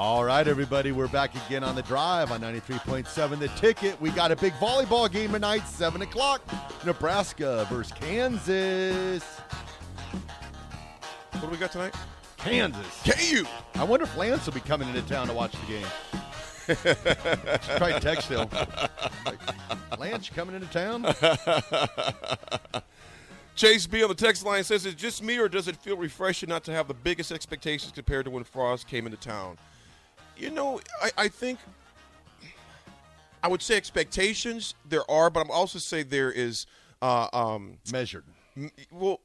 All right, everybody, we're back again on the drive on 93.7 The Ticket. We got a big volleyball game tonight, 7 o'clock. Nebraska versus Kansas. What do we got tonight? Kansas. KU. I wonder if Lance will be coming into town to watch the game. Should Try to text him. Like, Lance, coming into town? Chase B on the text line says, "Is it just me, or does it feel refreshing not to have the biggest expectations compared to when Frost came into town?" You know, I, I think I would say expectations there are, but I'm also say there is uh, um, Measured. m- well,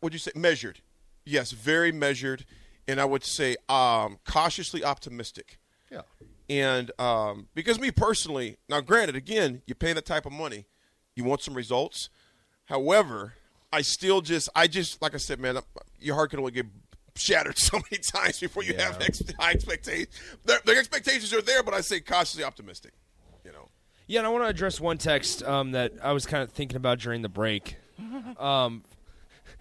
would you say measured? Yes, very measured, and I would say um, cautiously optimistic. Yeah. And um, because me personally, now granted, again, you pay that type of money, you want some results. However, I still just, I just, like I said, man, your heart can only get shattered so many times before you have ex- high expectations. The, the expectations are there, but I say cautiously optimistic. You know, Yeah, and I want to address one text um, that I was kind of thinking about during the break. Um,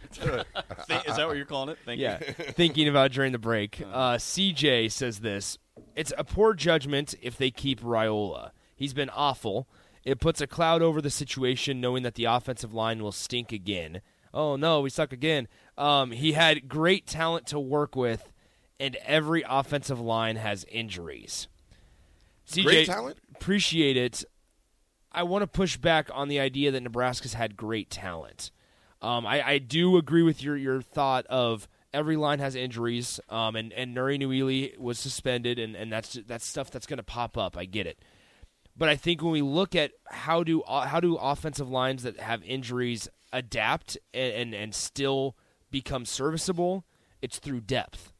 is that what you're calling it? Thank yeah, you. thinking about during the break. Uh, CJ says this: It's a poor judgment if they keep Raiola. He's been awful. It puts a cloud over the situation, knowing that the offensive line will stink again. Oh no, we suck again. Um, he had great talent to work with, and every offensive line has injuries. CJ, Great talent? Appreciate it. I want to push back on the idea that Nebraska's had great talent. Um, I, I do agree with your, your thought of every line has injuries, um, and and Nouri Nouili was suspended, and, and that's that's stuff that's going to pop up. I get it, but I think when we look at how do how do offensive lines that have injuries adapt and and, and still become serviceable, it's through depth.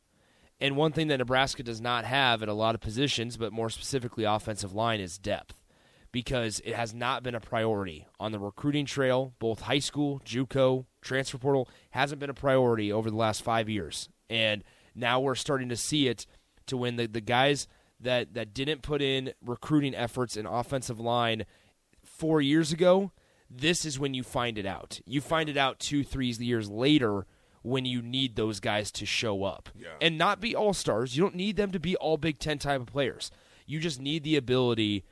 And one thing that Nebraska does not have at a lot of positions, but more specifically offensive line, is depth because it has not been a priority on the recruiting trail, both high school, JUCO, transfer portal, hasn't been a priority over the last five years. And now we're starting to see it to when the, the guys that, that didn't put in recruiting efforts in offensive line four years ago, this is when you find it out. You find it out two, three years later when you need those guys to show up. And not be all stars. You don't need them to be all Big Ten type of players. You just need the ability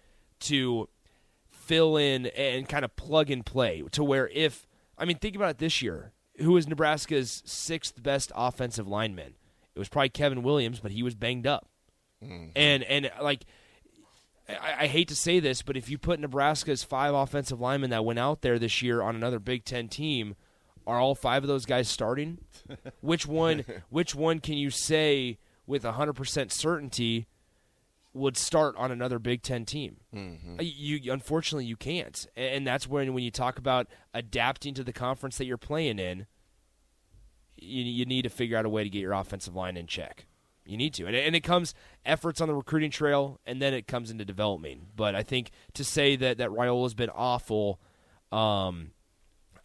to fill in and kind of plug and play to where if I mean think about it this year, who was Nebraska's sixth best offensive lineman? It was probably Kevin Williams, but he was banged up. Mm-hmm. And and like I, I hate to say this, but if you put Nebraska's five offensive linemen that went out there this year on another Big Ten team, are all five of those guys starting? which one? Which one can you say with hundred percent certainty would start on another Big Ten team? Uh, You unfortunately you can't, and that's when when you talk about adapting to the conference that you're playing in, you, you need to figure out a way to get your offensive line in check. You need to, and it, and it comes efforts on the recruiting trail, and then it comes into developing. But I think to say that that Raiola's been awful, um,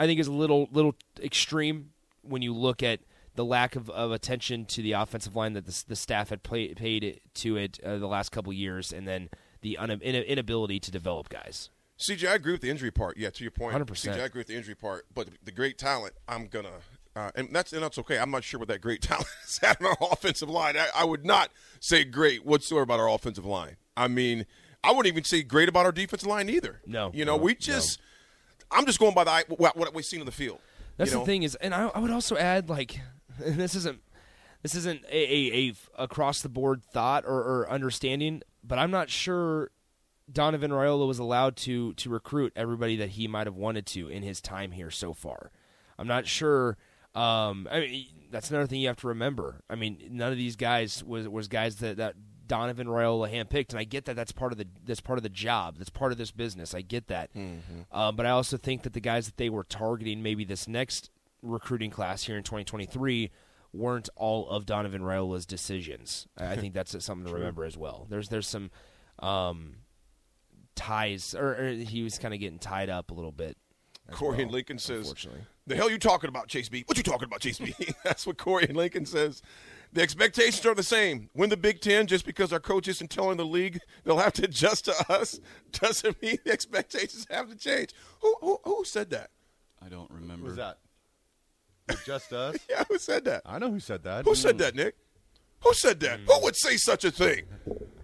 I think is a little little extreme when you look at the lack of, of attention to the offensive line that the, the staff had play, paid to it uh, the last couple years, and then the un, in, inability to develop guys. CJ, I agree with the injury part. Yeah, to your point, 100%. CJ, I agree with the injury part. But the great talent, I'm gonna, uh, and that's and that's okay. I'm not sure what that great talent is at on our offensive line. I, I would not say great whatsoever about our offensive line. I mean, I wouldn't even say great about our defensive line either. No, you know, no, we just, I'm just going by the what, what we've seen in the field. That's you know? the thing is, and I, I would also add like, this isn't this isn't a, a, a across the board thought or, or understanding, but I'm not sure Donovan Raiola was allowed to to recruit everybody that he might have wanted to in his time here so far. I'm not sure. Um, I mean, that's another thing you have to remember. I mean, none of these guys was was guys that that Donovan Raiola handpicked, and I get that that's part of the that's part of the job, that's part of this business. I get that, uh, but I also think that the guys that they were targeting, maybe this next recruiting class here in 2023, weren't all of Donovan Raiola's decisions. I think that's something to remember as well. There's there's some um, ties, or, or he was kind of getting tied up a little bit. Corey well, and Lincoln says. "The hell you talking about, Chase B? What you talking about, Chase B?" That's what Corey and Lincoln says. The expectations are the same. Win the Big Ten just because our coach isn't telling the league they'll have to adjust to us doesn't mean the expectations have to change. Who who, who said that? I don't remember. Who was that? Just us? Yeah, who said that? I know who said that. Who said that, Nick? Who said that? Who would say such a thing?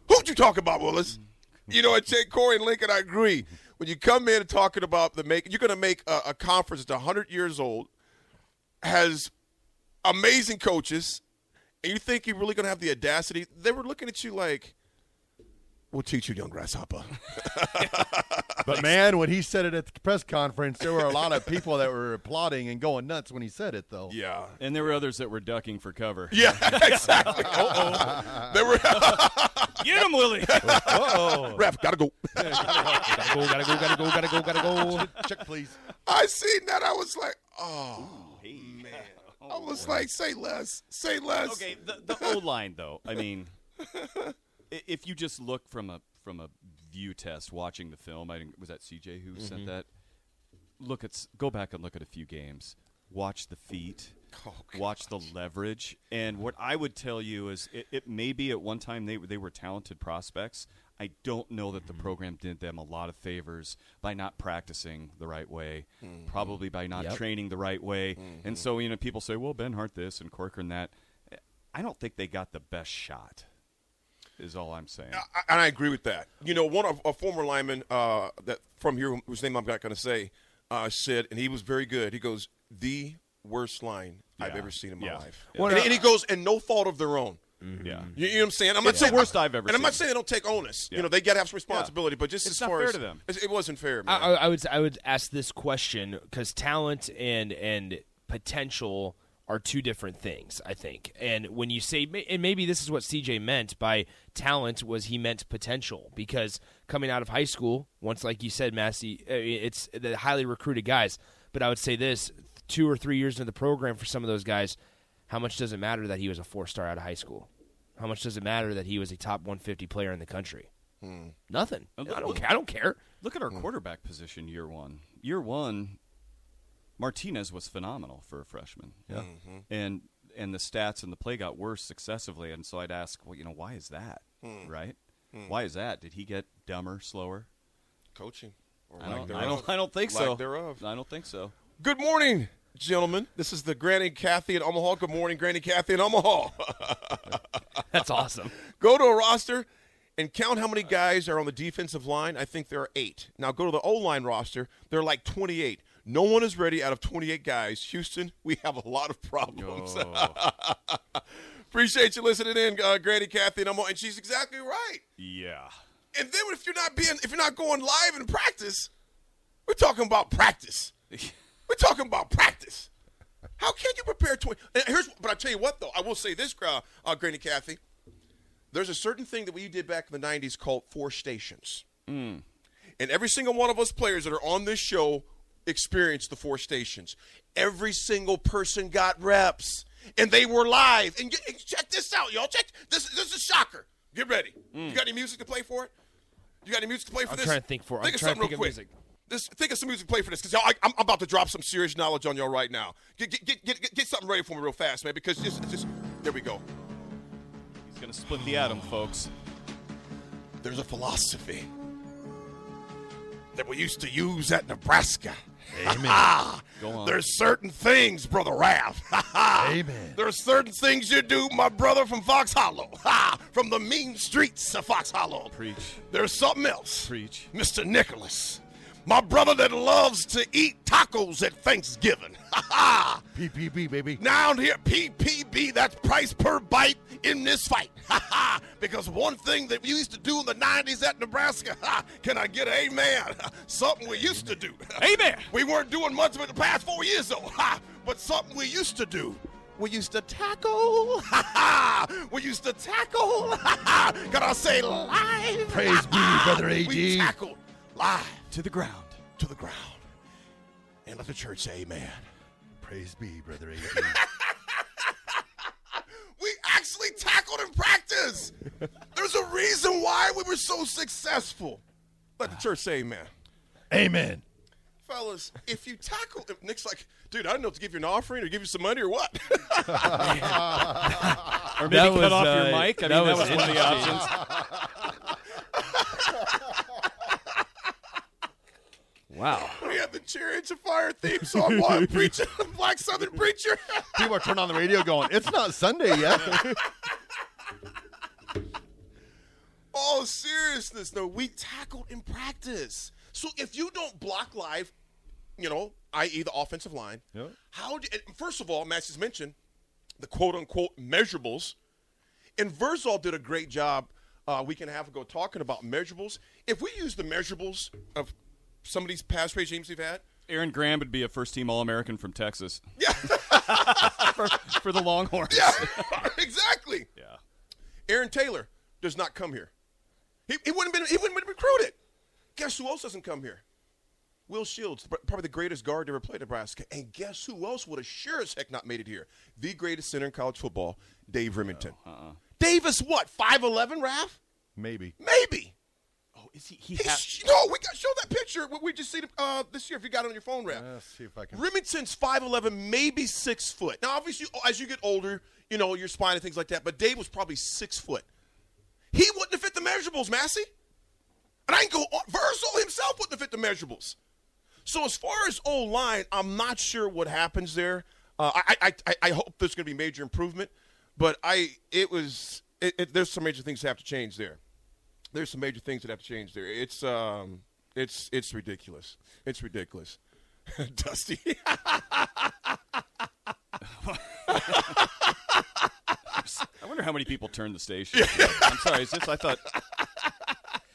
Who'd you talk about, Willis? You know, I take Corey and Lincoln. I agree. When you come in and talking about the make, you're going to make a, a conference that's 100 years old, has amazing coaches, and you think you're really going to have the audacity? They were looking at you like, "We'll teach you, young grasshopper." But man, when he said it at the press conference, there were a lot of people that were applauding and going nuts when he said it, though. yeah, And there were others that were ducking for cover. yeah, exactly. Uh-oh. They were. Get him, Willie. Oh, Ref, gotta go. gotta go, gotta go, gotta go, gotta go, gotta go. check, please. I seen that. I was like, oh man. I oh, was like, say less, say less. okay, the, the O line though. I mean, if you just look from a from a view test, watching the film, I think was that CJ who sent mm-hmm. that. Look at go back and look at a few games. Watch the feet. Oh, watch the leverage. And what I would tell you is, it, it may be at one time they they were talented prospects. I don't know that the program did them a lot of favors by not practicing the right way, probably by not Yep. training the right way. And so, you know, people say, well, Benhart this and Corcoran that. I don't think they got the best shot, is all I'm saying. I, and I agree with that. You know, one of a former lineman uh, that from here, whose name I'm not going to say, uh, said, and he was very good. He goes, "The worst line I've ever seen in my Yeah. life," Well, and, and he goes, "And no fault of their own." Yeah. You, you know what I'm saying? I'm not It's the saying worst I've ever And I'm not saying they don't take onus. Yeah. You know, they got to have some responsibility. But just It's as not far fair as to them. it it wasn't fair, man. I, I I would I would ask this question because talent and and potential are two different things. I think, and when you say and maybe this is what CJ meant by talent was he meant potential because coming out of high school, once like you said, Massey, uh, it's the highly recruited guys. But I would say this: two or three years into the program for some of those guys, how much does it matter that he was a four star out of high school? How much does it matter that he was a top 150 player in the country? Hmm. Nothing. I don't care. I don't care. Look at our hmm. quarterback position year one. Year one, Martinez was phenomenal for a freshman. Yeah. Mm-hmm. And and the stats and the play got worse successively. And so I'd ask, well, you know, why is that? Hmm. Right? Why is that? Did he get dumber, slower? Coaching. Or I don't. I don't, I don't think Lack so. thereof. I don't think so. Good morning, gentlemen. This is the Granny Kathy in Omaha. Good morning, Granny Kathy in Omaha. That's awesome. go to a roster and count how many guys are on the defensive line. I think there are eight. Now go to the O line roster. There are like 28. No one is ready out of 28 guys. Houston, we have a lot of problems. Appreciate you listening in, uh, Granny Kathy and Omaha. And she's exactly right. Yeah. And then if you're not being, if you're not going live in practice, we're talking about practice. We're talking about practice. How can you prepare 20? And here's, but I tell you what, though, I will say this, crowd, uh, Granny Kathy. There's a certain thing that we did back in the 90s called four stations. And every single one of us players that are on this show experienced the four stations. Every single person got reps, and they were live. And, get, and check this out, y'all. Check this. This is a shocker. Get ready. You got any music to play for it? You got any music to play for this? I'm this? trying to think for- I'm Think of trying to something think real quick. music. This, think of some music to play for this, because y'all, I'm about to drop some serious knowledge on y'all right now. Get, get, get, get, get something ready for me real fast, man, because just, just there we go. He's going to split the atom, folks. There's a philosophy that we used to use at Nebraska. Amen. Go on. There's certain things, brother Rav. Amen. There's certain things you do, my brother from Fox Hollow, Ha! from the mean streets of Fox Hollow. Preach. There's something else, Preach. Mr. Nicholas. My brother that loves to eat tacos at Thanksgiving. Ha ha! PPB, baby. Now here, PPB, that's price per bite in this fight. Ha ha! Because one thing that we used to do in the 90s at Nebraska, ha, can I get an amen? Something we used to do. Amen. We weren't doing much of it the past four years, though. Ha! But something we used to do. We used to tackle. Ha ha! We used to tackle. Ha ha! Can I say live? Praise be, Brother AD. We tackled live To the ground. to the ground. And let the church say amen. Praise be, Brother AD. We actually tackled in practice. There's a reason why we were so successful. Let the church say amen. Amen. Fellas, if you tackle, if Nick's like, dude, I don't know if to give you an offering or give you some money or what. Or maybe That cut was, off uh, your mic. I that mean, that was was one of the options. Wow. we have the Chariots of Fire theme song while I'm preaching, Black Southern preacher. People are turning on the radio going, it's not Sunday yet. All seriousness, though, we tackled in practice. So if you don't block live, you know, i.e. the offensive line, Yep. how do, and first of all, Matt just mentioned the quote unquote measurables. And Vrzal did a great job uh, a week and a half ago talking about measurables. If we use the measurables of some of these past regimes we've had, Aaron Graham would be a first team All American from Texas yeah, for, for the Longhorns. yeah, exactly. Yeah. Aaron Taylor does not come here. He, he wouldn't have been he wouldn't have been recruited. Guess who else doesn't come here? Will Shields, probably the greatest guard to ever play Nebraska. And guess who else would have sure as heck not made it here? The greatest center in college football, Dave Rimington. Oh, uh-uh. Dave is what, 5'11", Raph? Maybe. Maybe. Oh, is he? He He's, has. no, we got show that picture. We, we just seen it uh, this year. If you got it on your phone, Raph. Let's see if I can. Rimington's 5'11", maybe six foot. Now, obviously, as you get older, you know, your spine and things like that, but Dave was probably six foot. He wouldn't have fit the measurables, Massey. And I can go on. Vrzal himself wouldn't have fit the measurables. So as far as O line, I'm not sure what happens there. Uh, I, I, I, I hope there's going to be major improvement, but I it was it, it, there's some major things that have to change there. There's some major things that have to change there. It's um it's it's ridiculous. It's ridiculous. Dusty. I wonder how many people turned the station. I'm sorry. Is this? I thought.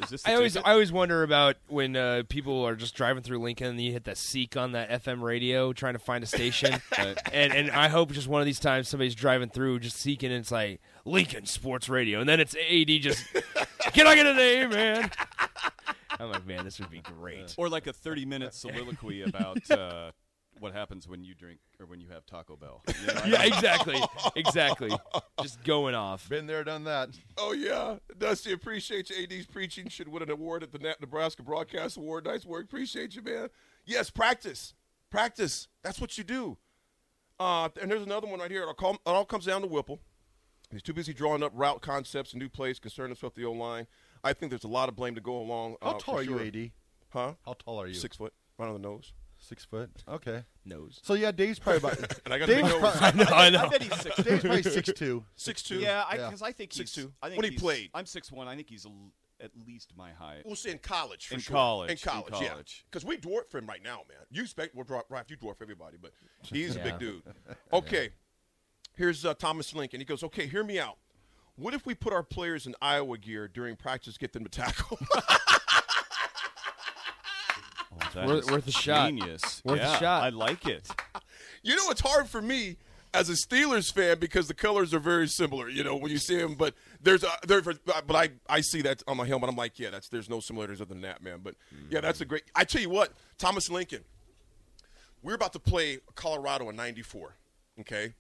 Is this? The I always ticket? I always wonder about when uh, people are just driving through Lincoln and you hit the seek on that FM radio trying to find a station, and and I hope just one of these times somebody's driving through just seeking and it's like Lincoln Sports Radio, and then it's AD just can I get a name, man? I'm like, man, this would be great. or like a 30 minute soliloquy about uh, what happens when you drink or when you have Taco Bell. You know, Yeah, exactly, exactly. Just going off. Been there, done that. Oh yeah, Dusty, appreciate you. AD's preaching should win an award at the Nebraska Broadcast Award. Nice work, appreciate you, man. Yes, practice, practice. That's what you do. Uh, and there's another one right here. It all, come, it all comes down to Whipple. He's too busy drawing up route concepts and new plays, concerned himself with the O line. I think there's a lot of blame to go along. How uh, tall for are you, sure. AD? Huh? How tall are you? Six foot, right on the nose. Six foot. Okay. Nose. So yeah, Dave's probably about. And I got a big Dave's, nose. probably, No, I know. I bet he's six. Dave's probably six two. Six two. Yeah, Yeah. because I, think he's 6'2". I think When he he's- played. I'm six one. I think he's a l at least my height. We'll say in college for In sure. college, In in college, yeah. college. Because we dwarf him right now, man. You expect we'll dwarf, Ralph, you dwarf everybody, but he's a Yeah. big dude. Okay, here's uh, Thomas Lincoln. He goes, okay, hear me out. What if we put our players in Iowa gear during practice, get them to tackle? That Worth- is worth a shot. Genius. Worth a shot. I like it. you know, it's hard for me as a Steelers fan because the colors are very similar. You know, when you see them, but there's a there. But I I see that on my helmet. I'm like, yeah, that's there's no similarities other than that, man. But yeah, that's a great. I tell you what, Thomas Lincoln. We're about to play Colorado in '94. Okay,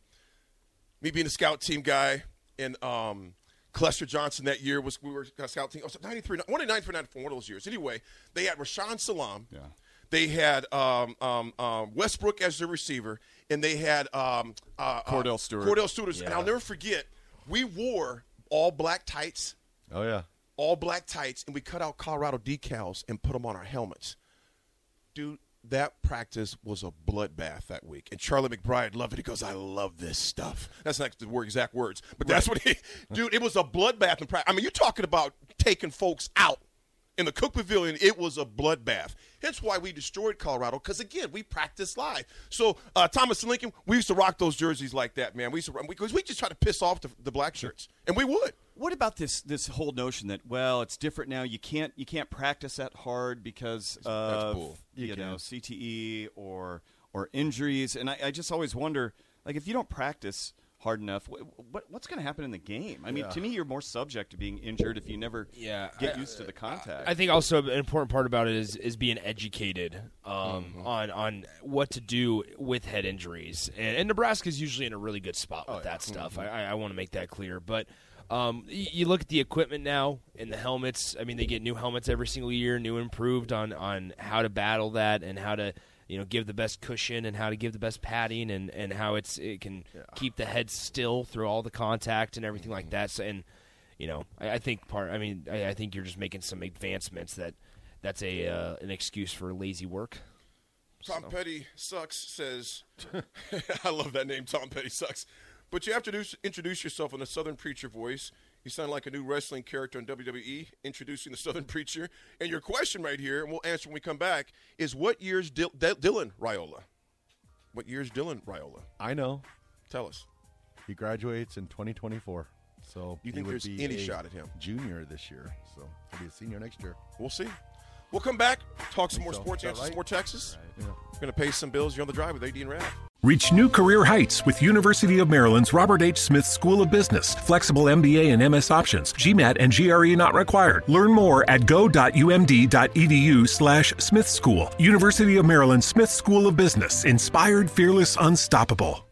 me being a scout team guy and um, Clester Johnson that year was we were a scout team. Oh, so 93, one in 93, 94, one of those years. Anyway, they had Rashaan Salaam. Yeah. They had um, um, um, Westbrook as the receiver, and they had um, uh, uh, Kordell Stewart. Kordell Stewart, and I'll never forget. We wore all black tights, Oh yeah. all black tights, and we cut out Colorado decals and put them on our helmets. Dude, that practice was a bloodbath that week. And Charlie McBride loved it. He goes, I love this stuff. That's not the word, exact words, but that's what he, dude, it was a bloodbath in practice. I mean, you're talking about taking folks out In the Cook Pavilion, it was a bloodbath. Hence why we destroyed Colorado, because again, we practiced live. So uh, Thomas Lincoln, we used to rock those jerseys like that, man. We used to because we just try to piss off the, the black shirts, and we would. What about this this whole notion that well, it's different now. You can't you can't practice that hard because of bull. you, You know. CTE or or injuries. And I, I just always wonder, like, if you don't practice hard enough, what, what what's going to happen in the game? I mean, to me, you're more subject to being injured if you never Yeah, get I- used to the contact. I think also an important part about it is is being educated um, on on what to do with head injuries, and, and Nebraska's usually in a really good spot with that stuff. I, I, I want to make that clear, but. Um, y- you look at the equipment now and the helmets. I mean, they get new helmets every single year, new improved on on how to battle that and how to you know give the best cushion and how to give the best padding and and how it's it can keep the head still through all the contact and everything like that. So, and you know, I, I think part. I mean, I, I think you're just making some advancements that that's a uh, an excuse for lazy work. Tom Petty sucks says, I love that name, Tom Petty sucks. But you have to introduce, introduce yourself in a Southern Preacher voice. You sound like a new wrestling character in WWE, introducing the Southern Preacher. And your question right here, and we'll answer when we come back, is what year's Dil- D- Dylan Raiola? What year's Dylan Raiola? I know. Tell us. He graduates in 2024. So You he think would there's be any shot at him? Junior this year. So he'll be a senior next year. We'll see. We'll come back, talk some more so. sports, answer some more Texas. Yeah. We're going to pay some bills. You're on the drive with AD and. Reach new career heights with University of Maryland's Robert H. Smith School of Business. Flexible MBA and MS options. GMAT and GRE not required. Learn more at go.umd.edu slash Smith School. University of Maryland Smith School of Business. Inspired, fearless, unstoppable.